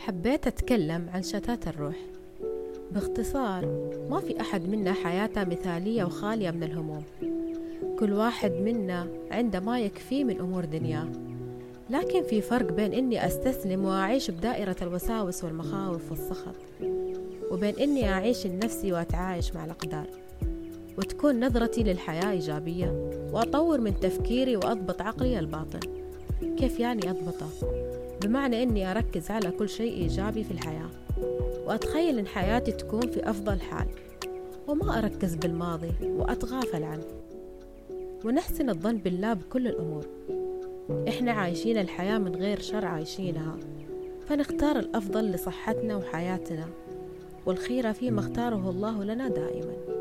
حبيت أتكلم عن شتات الروح. باختصار ما في أحد منا حياته مثالية وخالية من الهموم. كل واحد منا عنده ما يكفيه من أمور دنياه. لكن في فرق بين إني أستسلم وأعيش بدائرة الوساوس والمخاوف والسخط وبين إني أعيش لنفسي وأتعايش مع الأقدار. وتكون نظرتي للحياة إيجابية وأطور من تفكيري وأضبط عقلي الباطن. كيف يعني أضبطه؟ بمعنى إني أركز على كل شيء إيجابي في الحياة وأتخيل إن حياتي تكون في أفضل حال وما أركز بالماضي وأتغافل عنه. ونحسن الظن بالله بكل الأمور. إحنا عايشين الحياة من غير شر عايشينها فنختار الأفضل لصحتنا وحياتنا والخير فيما اختاره الله لنا دائما.